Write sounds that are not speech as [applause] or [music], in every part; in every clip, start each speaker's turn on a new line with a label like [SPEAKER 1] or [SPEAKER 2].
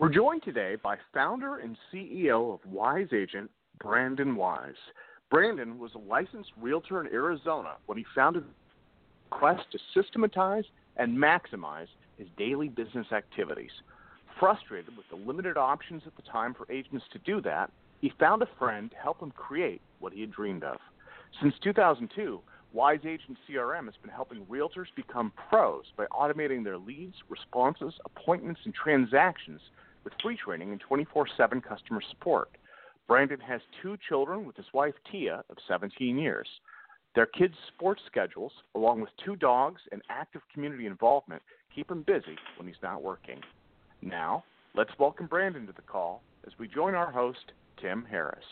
[SPEAKER 1] We're joined today by founder and CEO of Wise Agent, Brandon Wise. Brandon was a licensed realtor in Arizona when he founded quest to systematize and maximize his daily business activities. Frustrated with the limited options at the time for agents to do that, he found a friend to help him create what he had dreamed of. Since 2002, Wise Agent CRM has been helping realtors become pros by automating their leads, responses, appointments, and transactions with free training and 24 7 customer support. Brandon has two children with his wife Tia of 17 years. Their kids' sports schedules, along with two dogs and active community involvement, keep him busy when he's not working. Now, let's welcome Brandon to the call as we join our host, Tim Harris.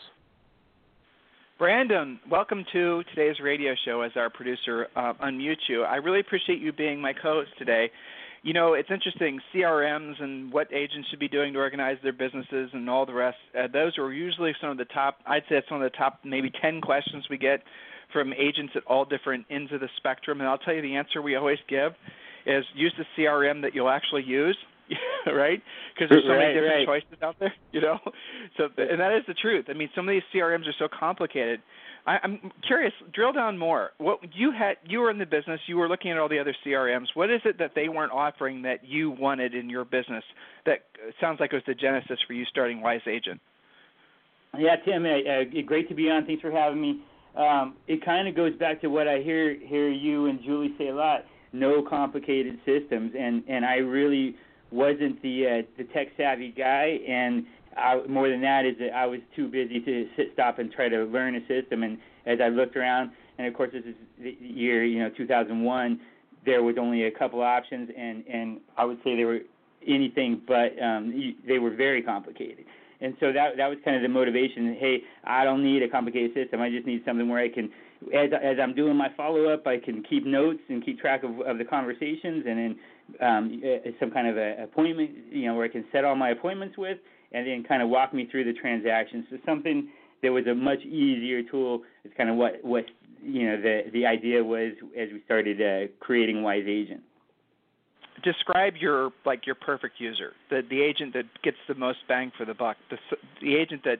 [SPEAKER 2] Brandon, welcome to today's radio show as our producer uh, unmute you. I really appreciate you being my co host today you know, it's interesting CRMs and what agents should be doing to organize their businesses and all the rest. Uh, those are usually some of the top. I'd say it's one of the top maybe 10 questions we get from agents at all different ends of the spectrum. And I'll tell you the answer we always give is use the CRM that you'll actually use. [laughs] right? Because there's so
[SPEAKER 3] right,
[SPEAKER 2] many different
[SPEAKER 3] right.
[SPEAKER 2] choices out there, [laughs] you know. So, and that is the truth. I mean, some of these CRMs are so complicated. I, I'm curious. Drill down more. What you had, you were in the business. You were looking at all the other CRMs. What is it that they weren't offering that you wanted in your business? That sounds like it was the genesis for you starting Wise Agent.
[SPEAKER 3] Yeah, Tim, uh, uh, great to be on. Thanks for having me. Um, it kind of goes back to what I hear hear you and Julie say a lot. No complicated systems, and and I really wasn't the uh, the tech savvy guy, and I, more than that is that I was too busy to sit, stop and try to learn a system. And as I looked around, and of course this is the year you know 2001, there was only a couple options, and and I would say they were anything but um, they were very complicated. And so that that was kind of the motivation. Hey, I don't need a complicated system. I just need something where I can, as as I'm doing my follow up, I can keep notes and keep track of of the conversations, and then um, some kind of a appointment, you know, where I can set all my appointments with, and then kind of walk me through the transactions. So something that was a much easier tool is kind of what what you know the the idea was as we started uh, creating Wise Agent.
[SPEAKER 2] Describe your like your perfect user, the the agent that gets the most bang for the buck, the the agent that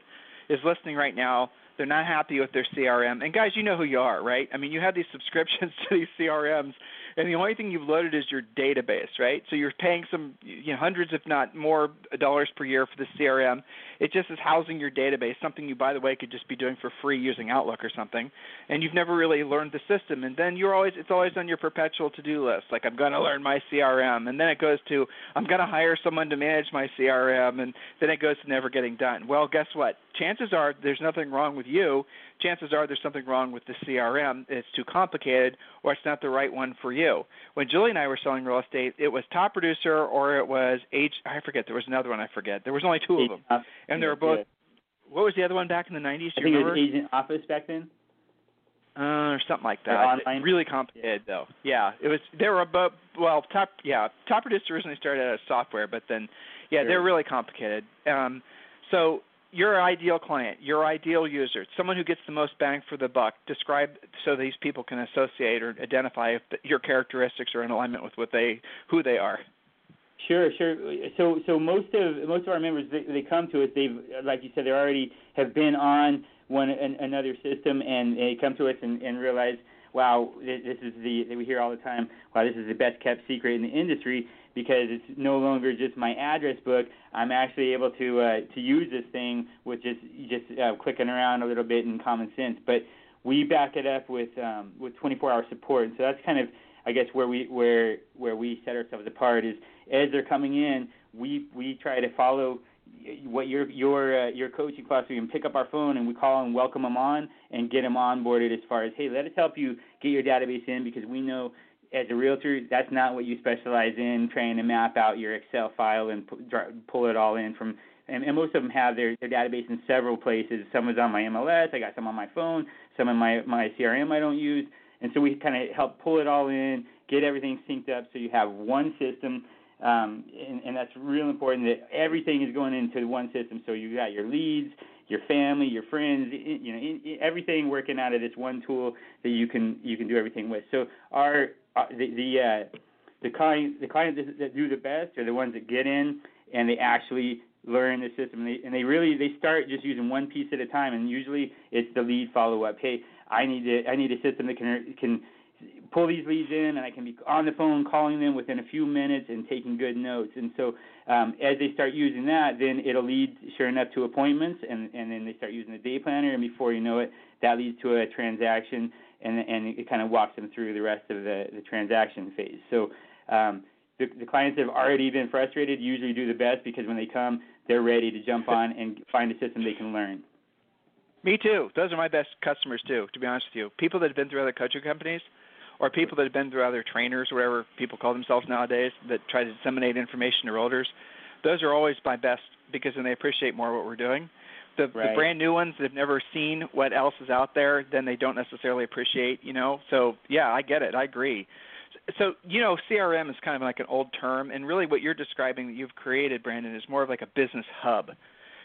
[SPEAKER 2] is listening right now. They're not happy with their CRM, and guys, you know who you are, right? I mean, you have these [laughs] subscriptions to these CRMs, and the only thing you've loaded is your database, right? So you're paying some you know, hundreds, if not more, dollars per year for the CRM. It just is housing your database, something you, by the way, could just be doing for free using Outlook or something, and you've never really learned the system. And then you're always it's always on your perpetual to-do list, like I'm going to learn my CRM, and then it goes to I'm going to hire someone to manage my CRM, and then it goes to never getting done. Well, guess what? Chances are there's nothing wrong with you chances are there's something wrong with the CRM. It's too complicated or it's not the right one for you. When Julie and I were selling real estate, it was top producer or it was H I forget, there was another one I forget. There was only two of them. And they were both what was the other one back in the 90s?
[SPEAKER 3] I
[SPEAKER 2] think
[SPEAKER 3] remember? it was Agent Office back then.
[SPEAKER 2] Uh, or something like that. Really complicated though. Yeah, it was. They were above. Well, top. Yeah, top producer originally started out as software, but then, yeah,
[SPEAKER 3] sure.
[SPEAKER 2] they're really complicated. Um, so your ideal client, your ideal user, someone who gets the most bang for the buck. Describe so these people can associate or identify if your characteristics are in alignment with what they who they are.
[SPEAKER 3] Sure, sure. So, so most of most of our members they, they come to us. They've, like you said, they already have been on one an, another system, and they come to us and, and realize, wow, this is the we hear all the time. Wow, this is the best kept secret in the industry because it's no longer just my address book. I'm actually able to uh, to use this thing with just just uh, clicking around a little bit and common sense. But we back it up with um, with 24-hour support. And so that's kind of I guess where we where where we set ourselves apart is as they're coming in, we we try to follow what your your uh, your coaching class we can pick up our phone and we call and welcome them on and get them onboarded as far as hey let us help you get your database in because we know as a realtor, that's not what you specialize in, trying to map out your Excel file and pull it all in from and, and most of them have their, their database in several places. Some is on my MLS. I got some on my phone. Some in my my CRM I don't use. And so we kind of help pull it all in, get everything synced up, so you have one system. Um, and, and that's real important that everything is going into one system. So you got your leads, your family, your friends, you know, everything working out of this one tool that you can you can do everything with. So our uh, the the uh, the client the clients that do the best are the ones that get in and they actually learn the system and they, and they really they start just using one piece at a time and usually it's the lead follow up hey i need to i need a system that can can pull these leads in and i can be on the phone calling them within a few minutes and taking good notes and so um, as they start using that then it'll lead sure enough to appointments and and then they start using the day planner and before you know it that leads to a transaction and and it kind of walks them through the rest of the the transaction phase so um, the, the clients that have already been frustrated usually do the best because when they come, they're ready to jump on and find a system they can learn.
[SPEAKER 2] Me too. Those are my best customers too. To be honest with you, people that have been through other coaching companies, or people that have been through other trainers, whatever people call themselves nowadays, that try to disseminate information to realtors. Those are always my best because then they appreciate more what we're doing. The,
[SPEAKER 3] right.
[SPEAKER 2] the brand new ones that have never seen what else is out there, then they don't necessarily appreciate. You know, so yeah, I get it. I agree so you know crm is kind of like an old term and really what you're describing that you've created brandon is more of like a business hub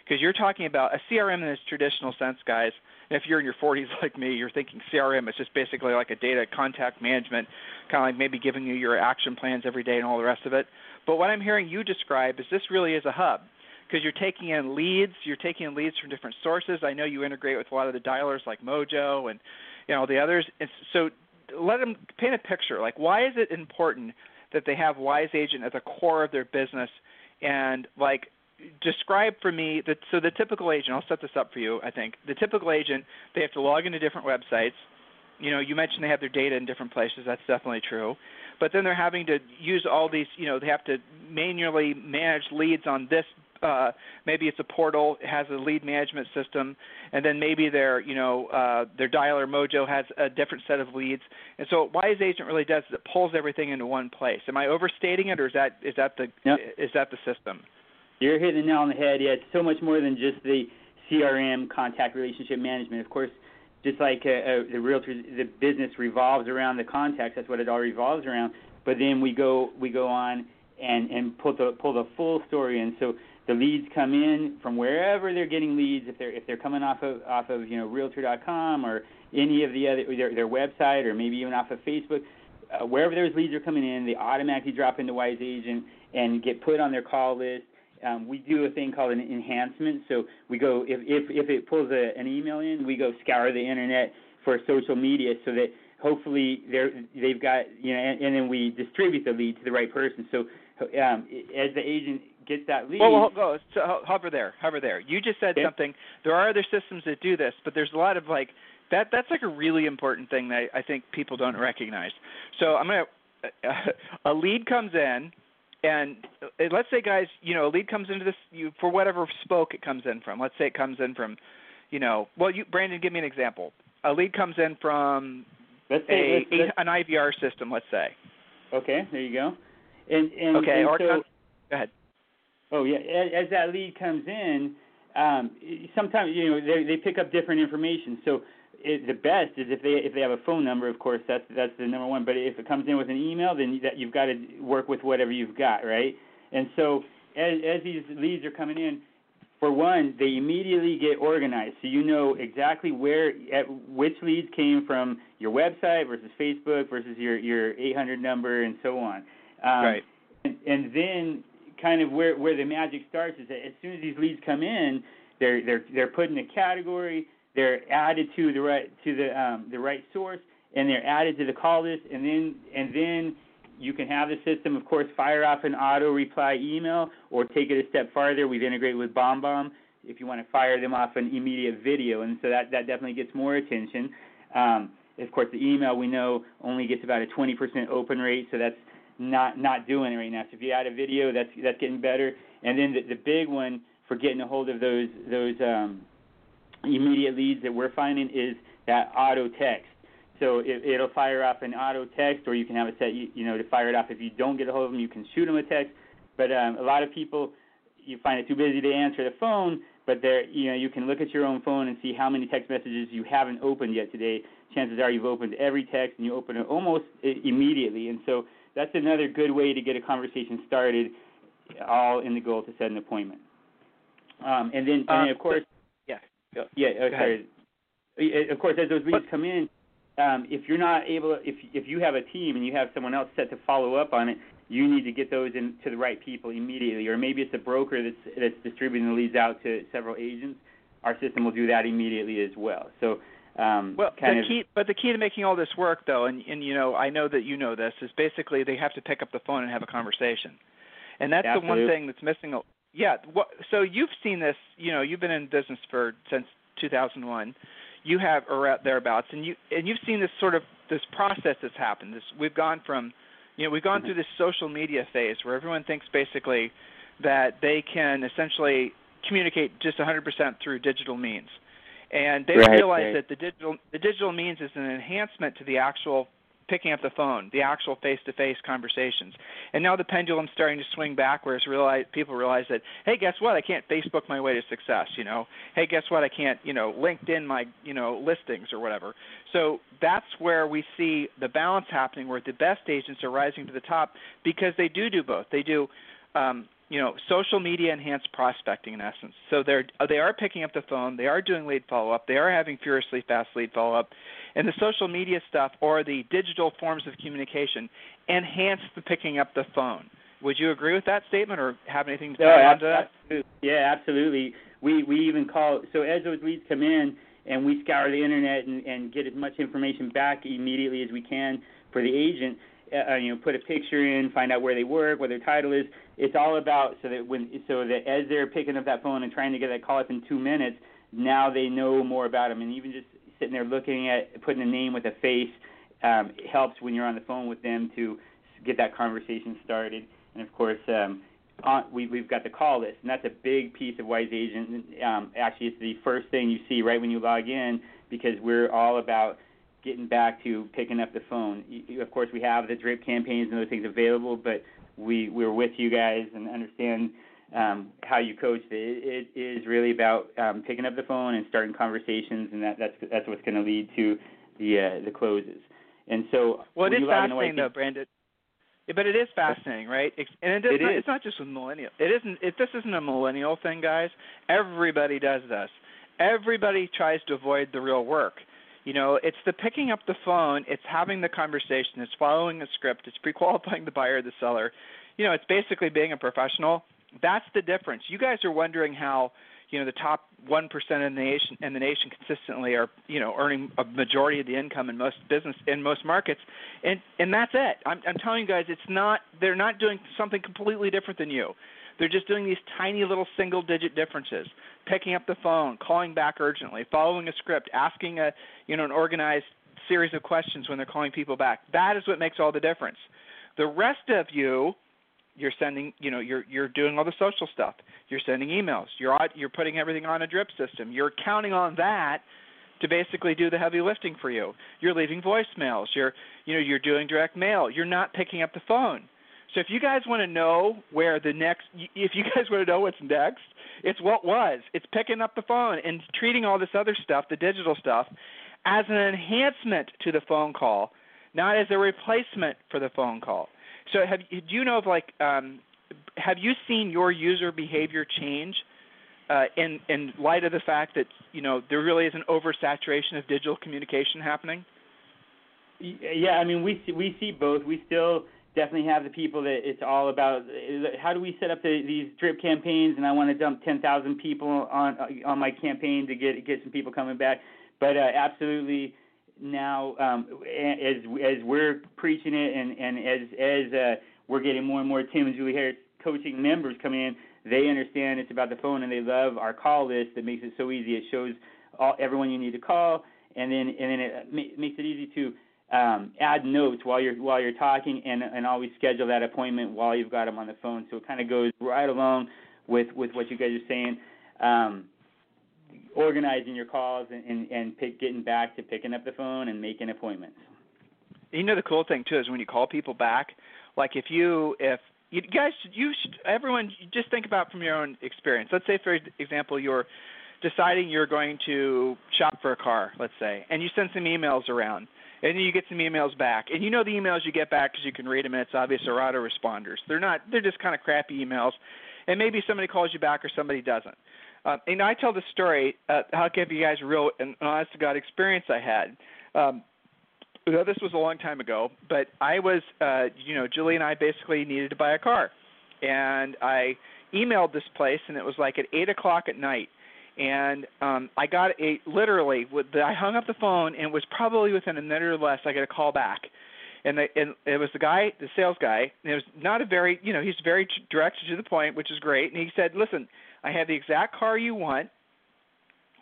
[SPEAKER 2] because you're talking about a crm in its traditional sense guys and if you're in your 40s [laughs] like me you're thinking crm is just basically like a data contact management kind of like maybe giving you your action plans every day and all the rest of it but what i'm hearing you describe is this really is a hub because you're taking in leads you're taking in leads from different sources i know you integrate with a lot of the dialers like mojo and you know the others and so let them paint a picture. Like, why is it important that they have Wise Agent at the core of their business? And like, describe for me that. So the typical agent, I'll set this up for you. I think the typical agent, they have to log into different websites. You know, you mentioned they have their data in different places. That's definitely true. But then they're having to use all these. You know, they have to manually manage leads on this uh, maybe it's a portal, it has a lead management system, and then maybe their you know uh, their dialer Mojo has a different set of leads. And so what Wise Agent really does is it pulls everything into one place. Am I overstating it, or is that is that the
[SPEAKER 3] yep.
[SPEAKER 2] is that the system?
[SPEAKER 3] You're hitting the nail on the head. Yeah, it's so much more than just the CRM contact relationship management. Of course, just like uh, uh, the realtor, the business revolves around the contacts. That's what it all revolves around. But then we go we go on and and pull the pull the full story in. So the leads come in from wherever they're getting leads. If they're if they're coming off of off of you know Realtor.com or any of the other their, their website or maybe even off of Facebook, uh, wherever those leads are coming in, they automatically drop into Wise Agent and get put on their call list. Um, we do a thing called an enhancement. So we go if if if it pulls a, an email in, we go scour the internet for social media so that hopefully they're they've got you know and, and then we distribute the lead to the right person. So um, as the agent gets that lead.
[SPEAKER 2] Well, well go, so, hover there, hover there. You just said
[SPEAKER 3] yeah.
[SPEAKER 2] something. There are other systems that do this, but there's a lot of like that. That's like a really important thing that I think people don't recognize. So I'm gonna. [laughs] a lead comes in, and uh, let's say, guys, you know, a lead comes into this you for whatever spoke it comes in from. Let's say it comes in from, you know, well, you Brandon, give me an example. A lead comes in from
[SPEAKER 3] let's say,
[SPEAKER 2] a,
[SPEAKER 3] let's,
[SPEAKER 2] an IVR system. Let's say.
[SPEAKER 3] Okay, there you go. And and
[SPEAKER 2] okay,
[SPEAKER 3] and
[SPEAKER 2] or
[SPEAKER 3] so,
[SPEAKER 2] go ahead.
[SPEAKER 3] Oh yeah, as, as that lead comes in, um, sometimes you know they they pick up different information. So it, the best is if they if they have a phone number, of course that's that's the number one. But if it comes in with an email, then that you've got to work with whatever you've got, right? And so as as these leads are coming in, for one, they immediately get organized, so you know exactly where at which leads came from your website versus Facebook versus your your 800 number and so on. Um,
[SPEAKER 2] right.
[SPEAKER 3] And, and then kind of where where the magic starts is that as soon as these leads come in, they're they're they're put in a category, they're added to the right to the um, the right source, and they're added to the call list, and then and then you can have the system, of course, fire off an auto reply email, or take it a step farther. We've integrated with BombBomb if you want to fire them off an immediate video, and so that that definitely gets more attention. Um, of course, the email we know only gets about a 20% open rate, so that's not not doing it right now. So if you add a video, that's that's getting better. And then the, the big one for getting a hold of those those um, immediate leads that we're finding is that auto text. So it, it'll fire off an auto text, or you can have it set, you, you know, to fire it off. If you don't get a hold of them, you can shoot them a text. But um, a lot of people, you find it too busy to answer the phone, but there you know you can look at your own phone and see how many text messages you haven't opened yet today. Chances are you've opened every text and you open it almost immediately, and so that's another good way to get a conversation started, all in the goal to set an appointment. Um, and then, and then of course,
[SPEAKER 2] yeah,
[SPEAKER 3] yeah, sorry. Of course, as those leads come in, um, if you're not able, if if you have a team and you have someone else set to follow up on it, you need to get those in to the right people immediately. Or maybe it's a broker that's that's distributing the leads out to several agents. Our system will do that immediately as well. So. Um,
[SPEAKER 2] well, the
[SPEAKER 3] of,
[SPEAKER 2] key, but the key to making all this work, though, and, and you know, I know that you know this, is basically they have to pick up the phone and have a conversation, and that's
[SPEAKER 3] absolutely.
[SPEAKER 2] the one thing that's missing. Yeah, what, so you've seen this, you know, you've been in business for since 2001 you have or thereabouts, and you and you've seen this sort of this process that's happened. This we've gone from, you know, we've gone mm-hmm. through this social media phase where everyone thinks basically that they can essentially communicate just 100% through digital means, and they
[SPEAKER 3] right,
[SPEAKER 2] realize
[SPEAKER 3] right.
[SPEAKER 2] that the digital the digital means is an enhancement to the actual picking up the phone, the actual face-to-face conversations. And now the pendulum's starting to swing back, whereas realize, people realize that, hey, guess what? I can't Facebook my way to success. You know, hey, guess what? I can't, you know, LinkedIn my, you know, listings or whatever. So that's where we see the balance happening, where the best agents are rising to the top because they do do both. They do. Um, you know, social media enhanced prospecting in essence. So they're uh, they are picking up the phone, they are doing lead follow up, they are having furiously fast lead follow up, and the social media stuff or the digital forms of communication enhance the picking up the phone. Would you agree with that statement, or have anything to
[SPEAKER 3] no,
[SPEAKER 2] add to that?
[SPEAKER 3] Absolutely. Yeah, absolutely. We we even call so as those leads come in, and we scour the internet and, and get as much information back immediately as we can for the agent. Uh, you know, put a picture in, find out where they work, what their title is. It's all about so that when so that as they're picking up that phone and trying to get that call up in two minutes, now they know more about them, and even just sitting there looking at putting a name with a face um, helps when you're on the phone with them to get that conversation started. And of course, um, on, we, we've got the call list, and that's a big piece of Wise Agent. Um, actually, it's the first thing you see right when you log in because we're all about getting back to picking up the phone. You, of course, we have the drip campaigns and those things available, but we we're with you guys and understand um, how you coach. It, it is really about um, picking up the phone and starting conversations, and that that's that's what's going to lead to the uh, the closes. And so,
[SPEAKER 2] well, it is fascinating,
[SPEAKER 3] though,
[SPEAKER 2] though, Brandon. But it is fascinating, right? And it,
[SPEAKER 3] it
[SPEAKER 2] not,
[SPEAKER 3] is.
[SPEAKER 2] It's not just with millennial. It isn't. It, this isn't a millennial thing, guys. Everybody does this. Everybody tries to avoid the real work. You know, it's the picking up the phone, it's having the conversation, it's following a script, it's pre-qualifying [laughs] the buyer, the seller. You know, it's basically being a professional. That's the difference. You guys are wondering how, you know, the top one percent in the nation in the nation consistently are, you know, earning a majority of the income in most business in most markets, and and that's it. I'm, I'm telling you guys, it's not. They're not doing something completely different than you. They're just doing these tiny little single digit differences. Picking up the phone, calling back urgently, following a script, asking a you know an organized series of questions when they're calling people back. That is what makes all the difference. The rest of you, you're sending, you know, you're you're doing all the social stuff. You're sending emails. You're you're putting everything on a drip system. You're counting on that to basically do the heavy lifting for you. You're leaving voicemails. You're you know you're doing direct mail. You're not picking up the phone. So if you guys want to know where the next, if you [laughs] guys want to know what's next, it's what was. It's picking up the phone and treating all this other stuff, the digital stuff, as an enhancement to the phone call, not as a replacement for the phone call. So have do you know of like um, have you seen your user behavior change uh, in in light of the fact that you know there really is an oversaturation of digital communication happening?
[SPEAKER 3] Yeah, I mean we see, we see both. We still definitely have the people that it's all about. How do we set up the, these drip campaigns? And I want to dump 10,000 people on on my campaign to get get some people coming back. But uh, absolutely now um, as as we're preaching it and and as as uh, we're getting more and more Tim and Julie Harris coaching members coming in they understand it's about the phone and they love our call list that makes it so easy. It shows all, everyone you need to call. And then and then it makes it easy to um, add notes while you're while you're talking, and and always schedule that appointment while you've got them on the phone. So it kind of goes right along with with what you guys are saying. Um, organizing your calls and and, and pick, getting back to picking up the phone and making appointments.
[SPEAKER 2] You know the cool thing too is when you call people back, like if you if you guys, you should everyone just think about from your own experience. Let's say, for example, you're deciding you're going to shop for a car, let's say, and you send some emails around, and you get some emails back, and you know the emails you get back because you can read them, and it's obvious they're autoresponders. They're not. They're just kind of crappy emails, and maybe somebody calls you back or somebody doesn't. Um, and I tell the story. Uh, I'll give you guys a real and honest to God experience I had. Um, this was a long time ago, but I was, uh, you know, Julie and I basically needed to buy a car, and I emailed this place, and it was like at eight o'clock at night, and um, I got a literally. I hung up the phone, and it was probably within a minute or less. I got a call back, and, the, and it was the guy, the sales guy. And it was not a very, you know, he's very direct to the point, which is great. And he said, "Listen, I have the exact car you want.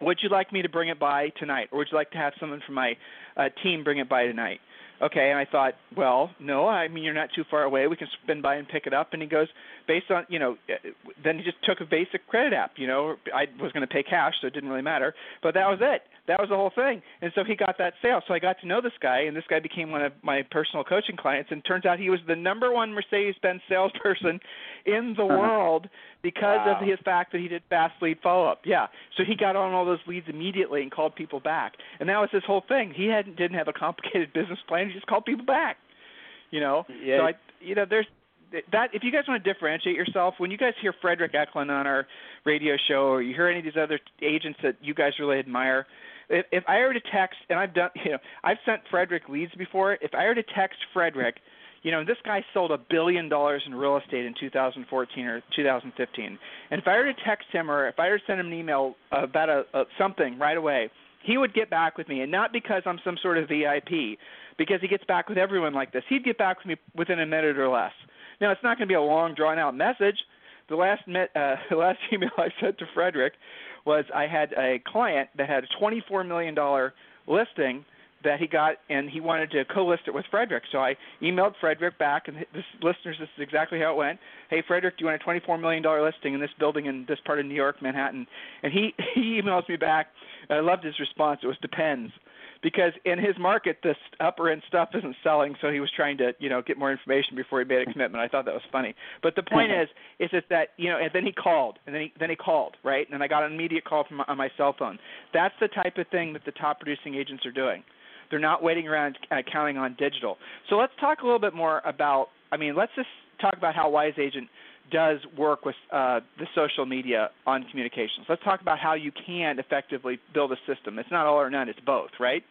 [SPEAKER 2] Would you like me to bring it by tonight, or would you like to have someone from my uh, team bring it by tonight?" Okay, and I thought, well, no, I mean you're not too far away. We can spin by and pick it up. And he goes, based on, you know, uh, then he just took a basic credit app. You know, I was going to pay cash, so it didn't really matter. But that was it. That was the whole thing. And so he got that sale. So I got to know this guy, and this guy became one of my personal coaching clients. And turns out he was the number one Mercedes-Benz salesperson in the uh-huh. world because
[SPEAKER 3] wow.
[SPEAKER 2] of his fact that he did fast lead follow-up. Yeah. So he got on all those leads immediately and called people back. And that was his whole thing. He hadn't didn't have a complicated [laughs] business plan. He just called people back. You know.
[SPEAKER 3] Yeah.
[SPEAKER 2] So I, you know, there's that if you guys want to differentiate yourself, when you guys hear Fredrik Eklund on our radio show, or you hear any of these other agents that you guys really admire, if, if I were to text, and I've done, [laughs] you know, I've sent Fredrik leads before. If I were to text Fredrik, you know, this guy sold a billion dollars in real estate in 2014 or 2015, and if I were to text him or if I were to send him an email about a, a something right away, he would get back with me, and not because I'm some sort of VIP, because he gets back with everyone like this. He'd get back with me within a minute or less. Now, it's not going to be a long, drawn-out message. The last met, uh, [laughs] the last email I sent to Fredrik was I had a client that had a $24 million listing that he got, and he wanted to co-list it with Fredrik. So I emailed Fredrik back, and this listeners, this is exactly how it went. Hey, Fredrik, do you want a $24 million listing in this building in this part of New York, Manhattan? And he [laughs] he emails me back. I loved his response. It was depends because in his market this upper end stuff isn't selling so he was trying to you know get more information before he made a commitment. I thought that was funny. But the point is is it that you know and then he called and then he then he called right? And i got an immediate call from my, on my cell phone. That's the type of thing that the top producing agents are doing. They're not waiting around uh, counting on digital. So let's talk a little bit more about i mean let's just talk about how wise agent does work with uh, the social media on communications. Let's talk about how you can effectively build a system. It's not all or none; it's both, right?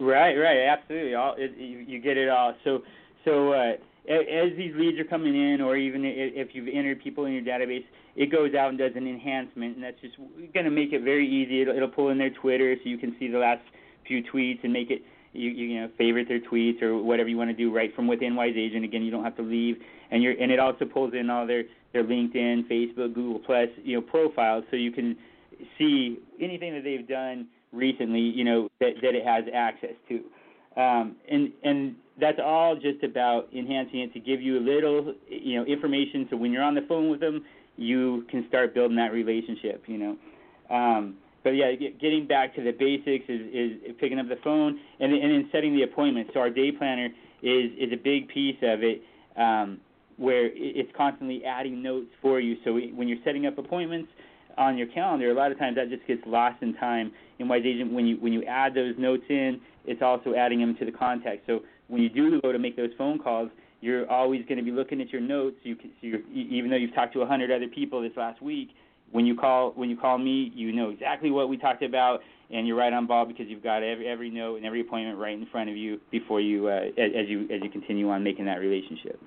[SPEAKER 3] Right, right, absolutely. All it, you, you get it all. So, so uh, as these leads are coming in, or even if you've entered people in your database, it goes out and does an enhancement, and that's just going to make it very easy. It'll, it'll pull in their Twitter, so you can see the last few tweets and make it you, you know favorite their tweets or whatever you want to do right from within Wise Agent. Again, you don't have to leave, and you're and it also pulls in all their their LinkedIn, Facebook, Google Plus, you know, profiles, so you can see anything that they've done recently, you know, that that it has access to, um, and and that's all just about enhancing it to give you a little, you know, information. So when you're on the phone with them, you can start building that relationship, you know. Um, but yeah, getting back to the basics is, is picking up the phone and and then setting the appointment. So our day planner is is a big piece of it, um, where it's constantly adding notes for you. So when you're setting up appointments on your calendar, a lot of times that just gets lost in time. In Wise Agent, when you when you add those notes in, it's also adding them to the context. So when you do go to make those phone calls, you're always going to be looking at your notes. You can, so even though you've talked to a hundred other people this last week, when you call when you call me, you know exactly what we talked about, and you're right on ball because you've got every every note and every appointment right in front of you before you uh, as, as you as you continue on making that relationship.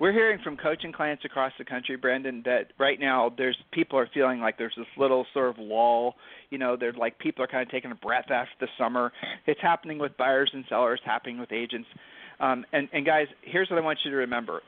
[SPEAKER 2] We're hearing from coaching clients across the country, Brendan, that right now there's people are feeling like there's this little sort of lull. You know, there's like people are kind of taking a breath after the summer. It's happening with buyers and sellers, happening with agents. Um, and, and guys, here's what I want you to remember: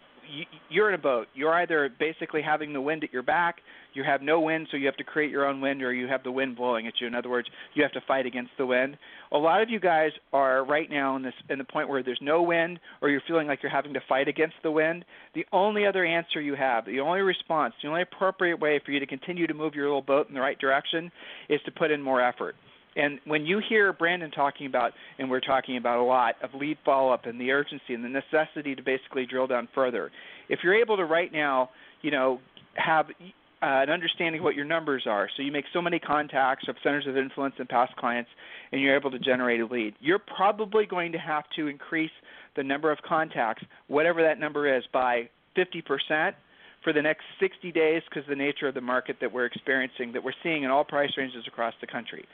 [SPEAKER 2] you're in a boat. You're either basically having the wind at your back, you have no wind, so you have to create your own wind, or you have the wind blowing at you. In other words, you have to fight against the wind. A lot of you guys are right now in this in the point where there's no wind, or you're feeling like you're having to fight against the wind. The only other answer you have, the only response, the only appropriate way for you to continue to move your little boat in the right direction, is to put in more effort And when you hear Brandon talking about, and we're talking about a lot of lead follow up and the urgency and the necessity to basically drill down further, if you're able to right now, you know, have uh, an understanding of what your numbers are, so you make so many contacts of centers of influence and past clients, and you're able to generate a lead, you're probably going to have to increase the number of contacts, whatever that number is, by 50% for the next 60 days because the nature of the market that we're experiencing, that we're seeing in all price ranges across the country.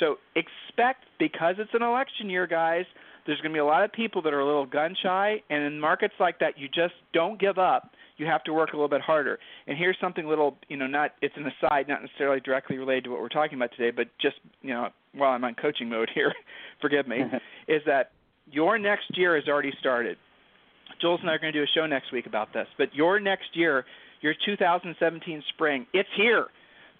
[SPEAKER 2] So expect, because it's an election year, guys, there's going to be a lot of people that are a little gun shy, and in markets like that, you just don't give up. You have to work a little bit harder. And here's something little, you know, not it's an aside, not necessarily directly related to what we're talking about today, but just, you know, while I'm on coaching mode here, [laughs] forgive me, [laughs] is that your next year has already started. Jules and I are going to do a show next week about this, but your next year, your 2017 spring, it's here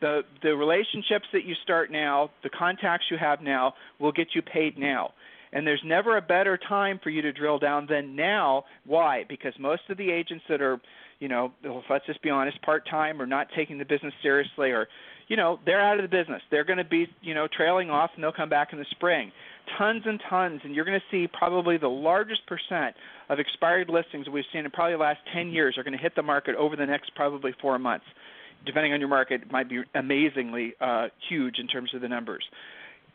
[SPEAKER 2] the the relationships that you start now, the contacts you have now will get you paid now. And there's never a better time for you to drill down than now. Why? Because most of the agents that are, you know, let's just be honest, part time or not taking the business seriously or you know, they're out of the business. They're going to be, you know, trailing off and they'll come back in the spring. Tons and tons, and you're going to see probably the largest percent of expired listings we've seen in probably the last 10 years are going to hit the market over the next probably four months depending on your market, might be amazingly uh, huge in terms of the numbers.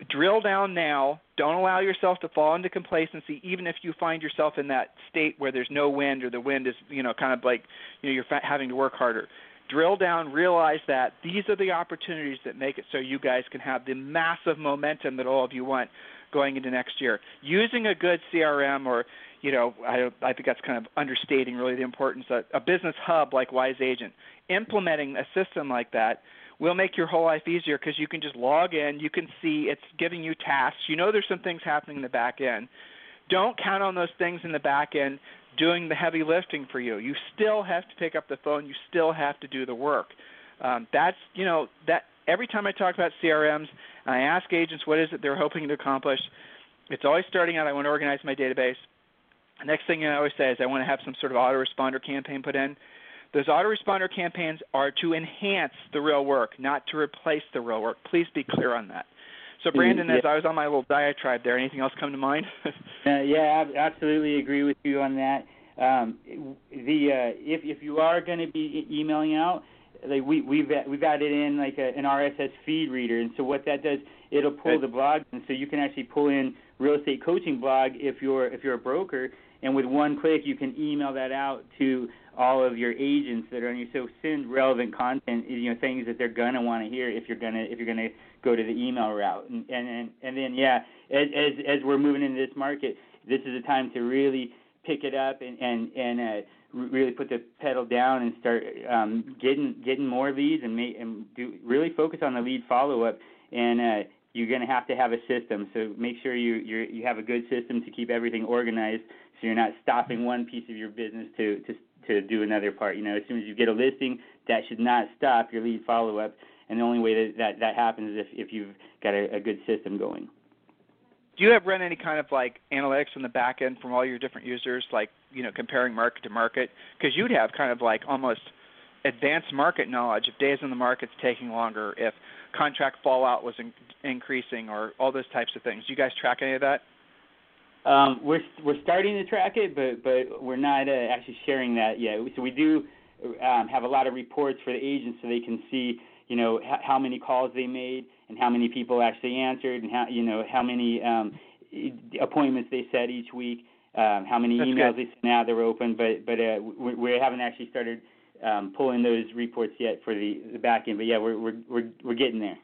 [SPEAKER 2] Drill down now. Don't allow yourself to fall into complacency, even if you find yourself in that state where there's no wind or the wind is, you know, kind of like, you know, you're having to work harder. Drill down, realize that these are the opportunities that make it so you guys can have the massive momentum that all of you want going into next year. Using a good CRM or you know, I, I think that's kind of understating really the importance of a business hub like Wise Agent implementing a system like that will make your whole life easier because you can just log in, you can see it's giving you tasks. You know there's some things happening in the back end. Don't count on those things in the back end doing the heavy lifting for you. You still have to pick up the phone. You still have to do the work. Um, that's you know that every time I talk about CRMs and I ask agents what is it they're hoping to accomplish, it's always starting out. I want to organize my database. The next thing I always say is I want to have some sort of autoresponder campaign put in. Those autoresponder campaigns are to enhance the real work, not to replace the real work. Please be clear on that. So, mm, Brandon, as I was on my little diatribe there, anything else come to mind? [laughs]
[SPEAKER 3] uh, yeah, I absolutely agree with you on that. Um, the uh, if if you are going to be emailing out, like we we've we've added in like a, an RSS feed reader, and so what that does, it'll pull the blog, and so you can actually pull in real estate coaching blog if you're if you're a broker, and with one click you can email that out to all of your agents that are on your So send relevant content, you know, things that they're gonna want to hear if you're gonna if you're gonna go to the email route. And and and, and then yeah, as, as as we're moving into this market, this is a time to really pick it up and and and uh, really put the pedal down and start um, getting getting more leads and make and do really focus on the lead follow up and. Uh, you're going to have to have a system, so make sure you you you have a good system to keep everything organized, so you're not stopping mm-hmm. one piece of your business to to to do another part. You know, as soon as you get a listing, that should not stop your lead follow up. And the only way that that, that happens is if, if you've got a, a good system going.
[SPEAKER 2] Do you have run any kind of like analytics on the back end from all your different users, like you know comparing market to market? Because you'd have kind of like almost advanced market knowledge if days in the market's taking longer, if contract fallout was in, increasing, or all those types of things. Do you guys track any of that?
[SPEAKER 3] Um, we're we're starting to track it, but but we're not uh, actually sharing that yet. So we do um, have a lot of reports for the agents, so they can see you know h- how many calls they made and how many people actually answered, and how you know how many um, appointments they set each week, um, how many
[SPEAKER 2] That's
[SPEAKER 3] emails
[SPEAKER 2] good.
[SPEAKER 3] they sent out that were open. But but uh, we, we haven't actually started um, pulling those reports yet for the, the back end. But yeah, we're we're we're, we're getting there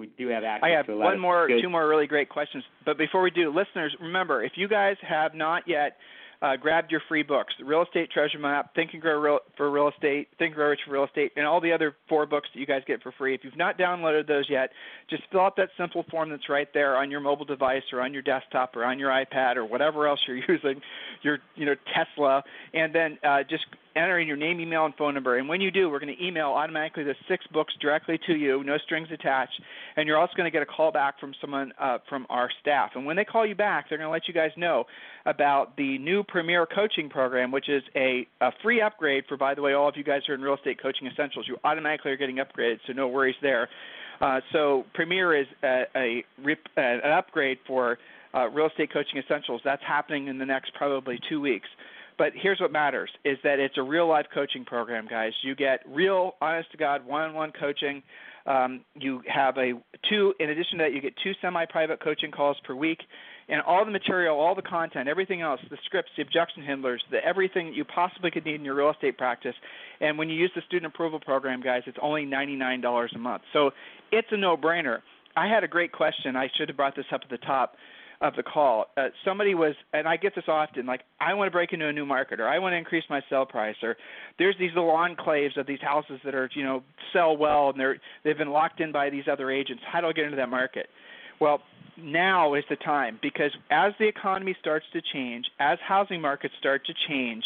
[SPEAKER 3] we do have access
[SPEAKER 2] I have
[SPEAKER 3] to a lot
[SPEAKER 2] one more,
[SPEAKER 3] good...
[SPEAKER 2] two more really great questions. But before we do, listeners, remember if you guys have not yet uh, grabbed your free books, the Real Estate Treasure Map, Think and Grow real, for Real Estate, Think and Grow Rich for Real Estate, and all the other four books that you guys get for free. If you've not downloaded those yet, just fill out that simple form that's right there on your mobile device or on your desktop or on your iPad or whatever else you're [laughs] using, your you know Tesla, and then uh, just enter in your name, email, and phone number. And when you do, we're going to email automatically the six books directly to you, no strings attached. And you're also going to get a call back from someone uh, from our staff. And when they call you back, they're going to let you guys know about the new Premier Coaching Program, which is a, a free upgrade for, by the way, all of you guys who are in Real Estate Coaching Essentials. You automatically are getting upgraded, so no worries there. Uh, so Premier is a, a, an upgrade for uh, Real Estate Coaching Essentials. That's happening in the next probably two weeks. But here's what matters: is that it's a real life coaching program, guys. You get real, honest to God, one-on-one coaching. Um, you have a two. In addition to that, you get two semi-private coaching calls per week, and all the material, all the content, everything else, the scripts, the objection handlers, the everything you possibly could need in your real estate practice. And when you use the student approval program, guys, it's only $99 a month. So it's a no-brainer. I had a great question. I should have brought this up at the top of the call. Uh, somebody was, and I get this often, like I want to break into a new market, or I want to increase my sell price, or there's these little enclaves of these houses that are, you know, sell well, and they're they've been locked in by these other agents. How do I get into that market? Well, now is the time because as the economy starts to change, as housing markets start to change,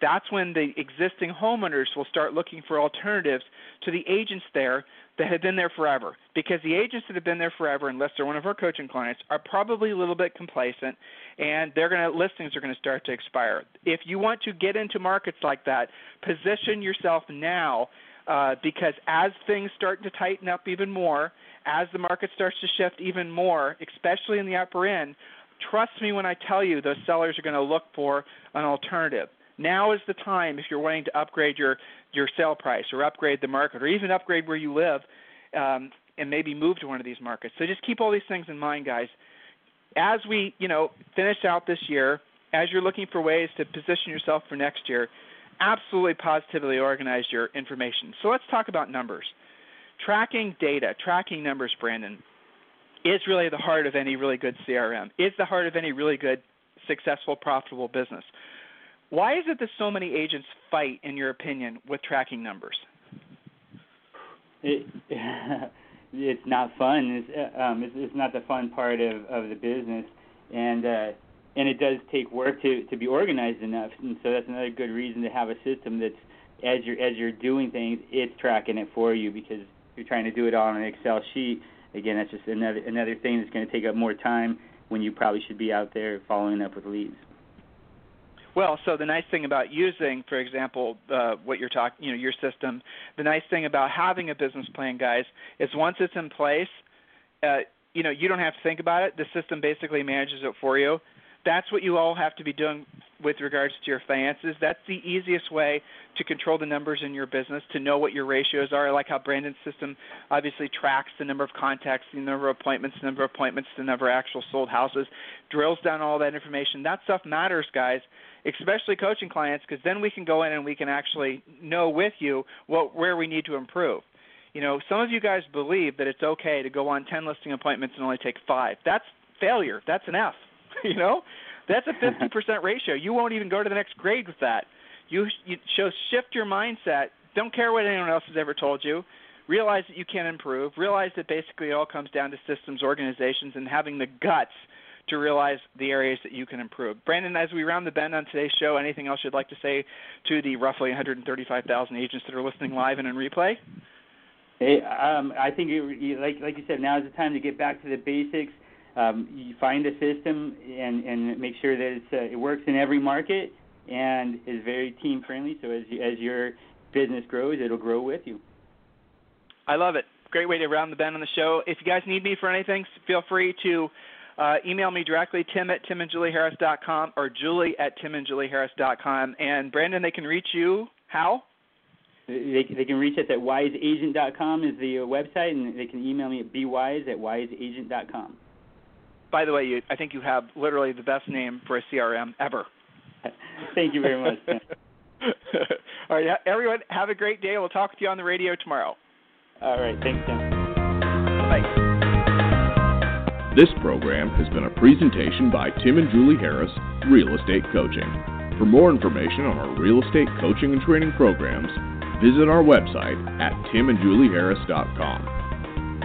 [SPEAKER 2] that's when the existing homeowners will start looking for alternatives to the agents there that have been there forever. Because the agents that have been there forever, unless they're one of our coaching clients, are probably a little bit complacent, and they're to listings are going to start to expire. If you want to get into markets like that, position yourself now. Uh, because as things start to tighten up even more, as the market starts to shift even more, especially in the upper end, trust me when I tell you those sellers are going to look for an alternative. Now is the time if you're wanting to upgrade your your sale price or upgrade the market or even upgrade where you live um, and maybe move to one of these markets. So just keep all these things in mind, guys. As we you know finish out this year, as you're looking for ways to position yourself for next year, absolutely positively organize your information. So let's talk about numbers tracking data, tracking numbers, Brandon, is really the heart of any really good CRM. Is the heart of any really good, successful, profitable business. Why is it that so many agents fight, in your opinion, with tracking numbers?
[SPEAKER 3] It, [laughs] it's not fun. It's, um, it's, it's not the fun part of, of the business, and uh, and it does take work to to be organized enough. And so that's another good reason to have a system that's as you're as you're doing things, it's tracking it for you because you're trying to do it all on an Excel sheet, again, that's just another another thing that's going to take up more time when you probably should be out there following up with leads.
[SPEAKER 2] Well, so the nice thing about using, for example, uh, what you're talking, you know, your system. The nice thing about having a business plan, guys, is once it's in place, uh, you know, you don't have to think about it. The system basically manages it for you that's what you all have to be doing with regards to your finances. That's the easiest way to control the numbers in your business, to know what your ratios are. I like how Brandon's system obviously tracks the number of contacts, the number of appointments, the number of appointments, the number of actual sold houses, drills down all that information. That stuff matters, guys, especially coaching clients, because then we can go in and we can actually know with you what where we need to improve. You know, some of you guys believe that it's okay to go on 10 listing appointments and only take five. That's failure. That's an F. [laughs] you know, that's a 50% ratio. You won't even go to the next grade with that. You, you show shift your mindset. Don't care what anyone else has ever told you. Realize that you can improve. Realize that basically it all comes down to systems, organizations, and having the guts to realize the areas that you can improve. Brandon, as we round the bend on today's show, anything else you'd like to say to the roughly 135,000 agents that are listening live and in replay?
[SPEAKER 3] Hey, um, I think, it, like like you said, now is the time to get back to the basics um, you find a system and, and make sure that it's, uh, it works in every market and is very team friendly. So as you, as your business grows, it'll grow with you.
[SPEAKER 2] I love it. Great way to round the bend on the show. If you guys need me for anything, feel free to uh, email me directly, tim at timandjulieharris.com or julie at timandjulieharris.com. And Brandon, they can reach you how?
[SPEAKER 3] They, they can reach us at wiseagent.com is the website, and they can email me at bwise at wiseagent.com
[SPEAKER 2] by the way, you, I think you have literally the best name for a CRM ever. [laughs]
[SPEAKER 3] Thank you very much. [laughs]
[SPEAKER 2] All right, everyone, have a great day. We'll talk to you on the radio tomorrow.
[SPEAKER 3] All right, thanks, Tim.
[SPEAKER 2] Bye.
[SPEAKER 4] This program has been a presentation by Tim and Julie Harris, Real Estate Coaching. For more information on our real estate coaching and training programs, visit our website at timandjulieharris.com.